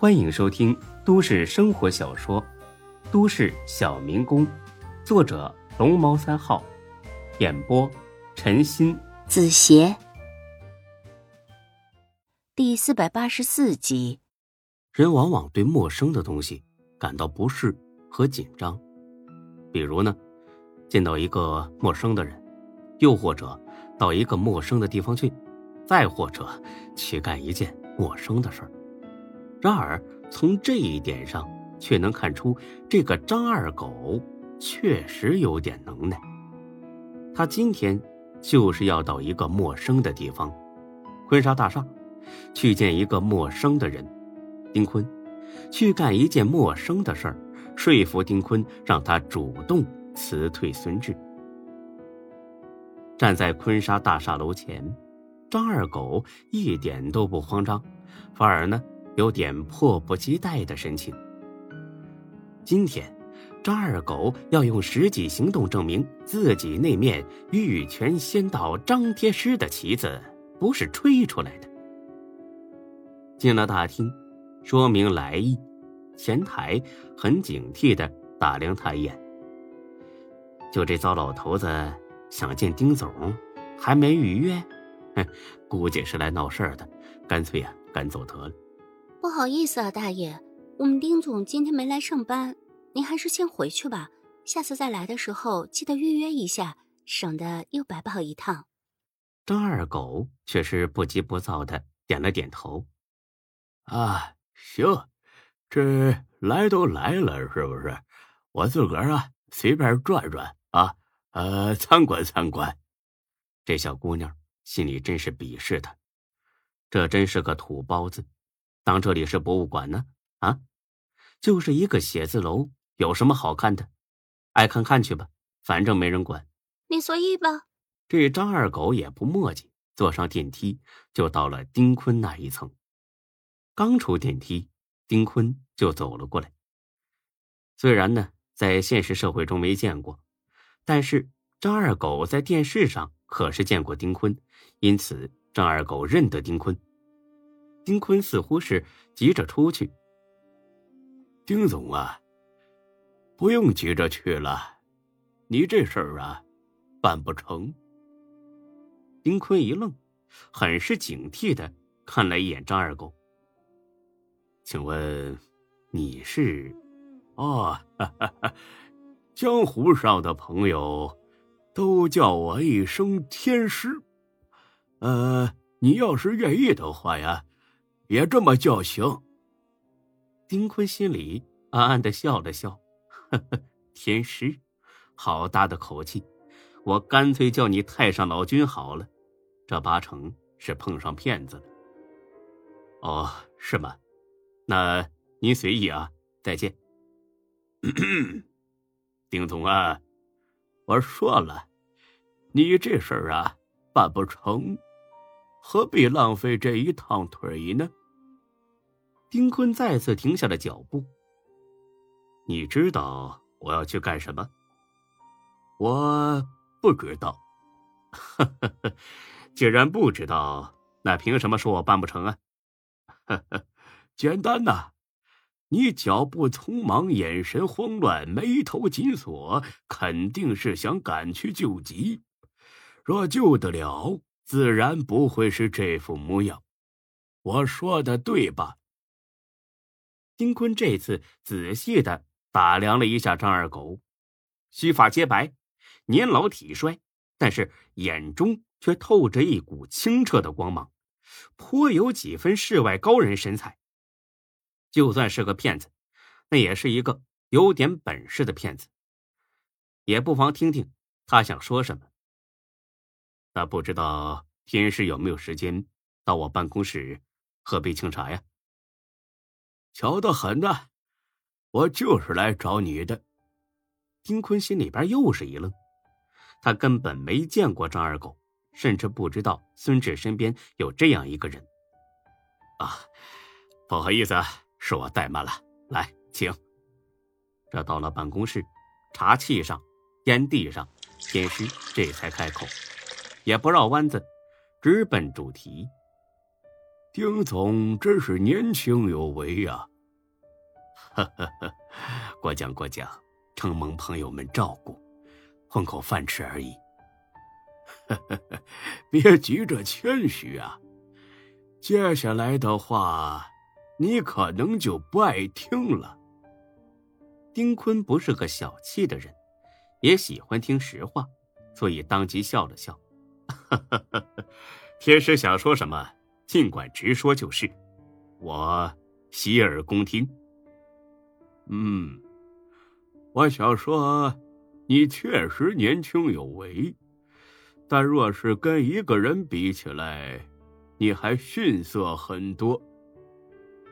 欢迎收听都市生活小说《都市小民工》，作者龙猫三号，演播陈鑫、子邪，第四百八十四集。人往往对陌生的东西感到不适和紧张，比如呢，见到一个陌生的人，又或者到一个陌生的地方去，再或者去干一件陌生的事儿。然而，从这一点上却能看出，这个张二狗确实有点能耐。他今天就是要到一个陌生的地方——坤沙大厦，去见一个陌生的人——丁坤，去干一件陌生的事儿，说服丁坤让他主动辞退孙志。站在坤沙大厦楼前，张二狗一点都不慌张，反而呢。有点迫不及待的神情。今天，张二狗要用实际行动证明自己那面玉泉仙道张天师的旗子不是吹出来的。进了大厅，说明来意，前台很警惕的打量他一眼。就这糟老头子想见丁总，还没预约，哼，估计是来闹事儿的，干脆呀赶走得了。不好意思啊，大爷，我们丁总今天没来上班，您还是先回去吧。下次再来的时候记得预约一下，省得又白跑一趟。张二狗却是不急不躁的点了点头。啊，行，这来都来了，是不是？我自个儿啊，随便转转啊，呃，参观参观。这小姑娘心里真是鄙视他，这真是个土包子。当这里是博物馆呢？啊，就是一个写字楼，有什么好看的？爱看看去吧，反正没人管。你随意吧。这张二狗也不墨迹，坐上电梯就到了丁坤那一层。刚出电梯，丁坤就走了过来。虽然呢，在现实社会中没见过，但是张二狗在电视上可是见过丁坤，因此张二狗认得丁坤。丁坤似乎是急着出去。丁总啊，不用急着去了，你这事儿啊，办不成。丁坤一愣，很是警惕的看了一眼张二狗。请问你是？哦，哈哈，江湖上的朋友都叫我一声天师。呃，你要是愿意的话呀。也这么叫行。丁坤心里暗暗的笑了笑，呵呵，天师，好大的口气！我干脆叫你太上老君好了，这八成是碰上骗子了。哦，是吗？那您随意啊，再见。丁总啊，我说了，你这事儿啊办不成，何必浪费这一趟腿呢？丁坤再次停下了脚步。你知道我要去干什么？我不知道。既然不知道，那凭什么说我办不成啊？简单呐，你脚步匆忙，眼神慌乱，眉头紧锁，肯定是想赶去救急。若救得了，自然不会是这副模样。我说的对吧？金坤这次仔细的打量了一下张二狗，须发皆白，年老体衰，但是眼中却透着一股清澈的光芒，颇有几分世外高人神采。就算是个骗子，那也是一个有点本事的骗子。也不妨听听他想说什么。那不知道天师有没有时间到我办公室喝杯清茶呀？巧得很呐，我就是来找你的。丁坤心里边又是一愣，他根本没见过张二狗，甚至不知道孙志身边有这样一个人。啊，不好意思，是我怠慢了。来，请。这到了办公室，茶器上、烟蒂上，天师这才开口，也不绕弯子，直奔主题。丁总真是年轻有为呀！呵呵呵，过奖过奖，承蒙朋友们照顾，混口饭吃而已。呵呵呵，别急着谦虚啊。接下来的话，你可能就不爱听了。丁坤不是个小气的人，也喜欢听实话，所以当即笑了笑。天师想说什么，尽管直说就是，我洗耳恭听。嗯，我想说，你确实年轻有为，但若是跟一个人比起来，你还逊色很多。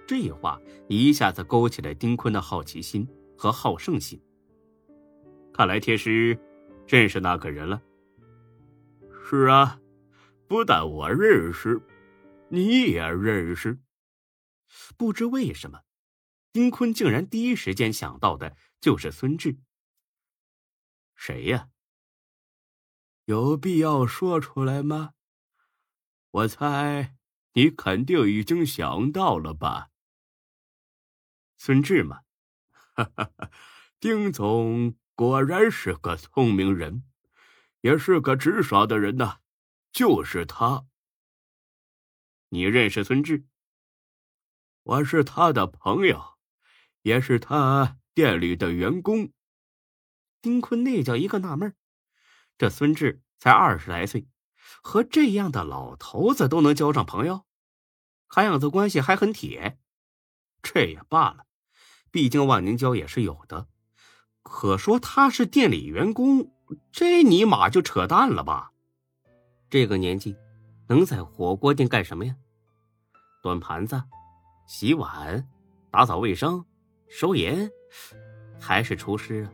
这话一下子勾起了丁坤的好奇心和好胜心。看来天师认识那个人了。是啊，不但我认识，你也认识。不知为什么。丁坤竟然第一时间想到的就是孙志。谁呀？有必要说出来吗？我猜你肯定已经想到了吧。孙志嘛，哈哈！丁总果然是个聪明人，也是个直爽的人呐。就是他。你认识孙志？我是他的朋友。也是他店里的员工，丁坤那叫一个纳闷这孙志才二十来岁，和这样的老头子都能交上朋友，看样子关系还很铁。这也罢了，毕竟万年交也是有的。可说他是店里员工，这尼玛就扯淡了吧？这个年纪，能在火锅店干什么呀？端盘子、洗碗、打扫卫生。收银，还是厨师啊？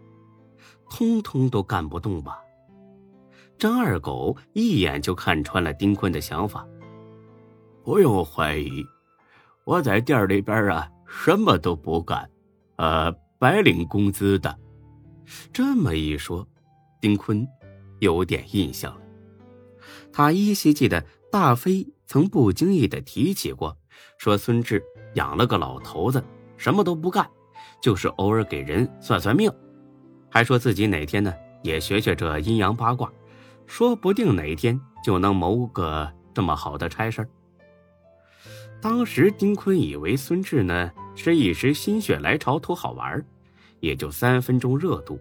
通通都干不动吧？张二狗一眼就看穿了丁坤的想法。不用怀疑，我在店里边啊，什么都不干，呃，白领工资的。这么一说，丁坤有点印象了。他依稀记得大飞曾不经意的提起过，说孙志养了个老头子，什么都不干。就是偶尔给人算算命，还说自己哪天呢也学学这阴阳八卦，说不定哪天就能谋个这么好的差事儿当时丁坤以为孙志呢是一时心血来潮图好玩，也就三分钟热度，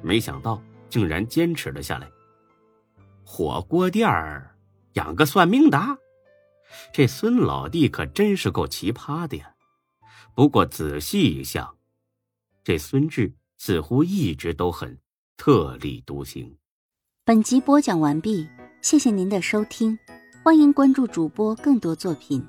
没想到竟然坚持了下来。火锅店儿养个算命的，这孙老弟可真是够奇葩的呀！不过仔细一想。这孙志似乎一直都很特立独行。本集播讲完毕，谢谢您的收听，欢迎关注主播更多作品。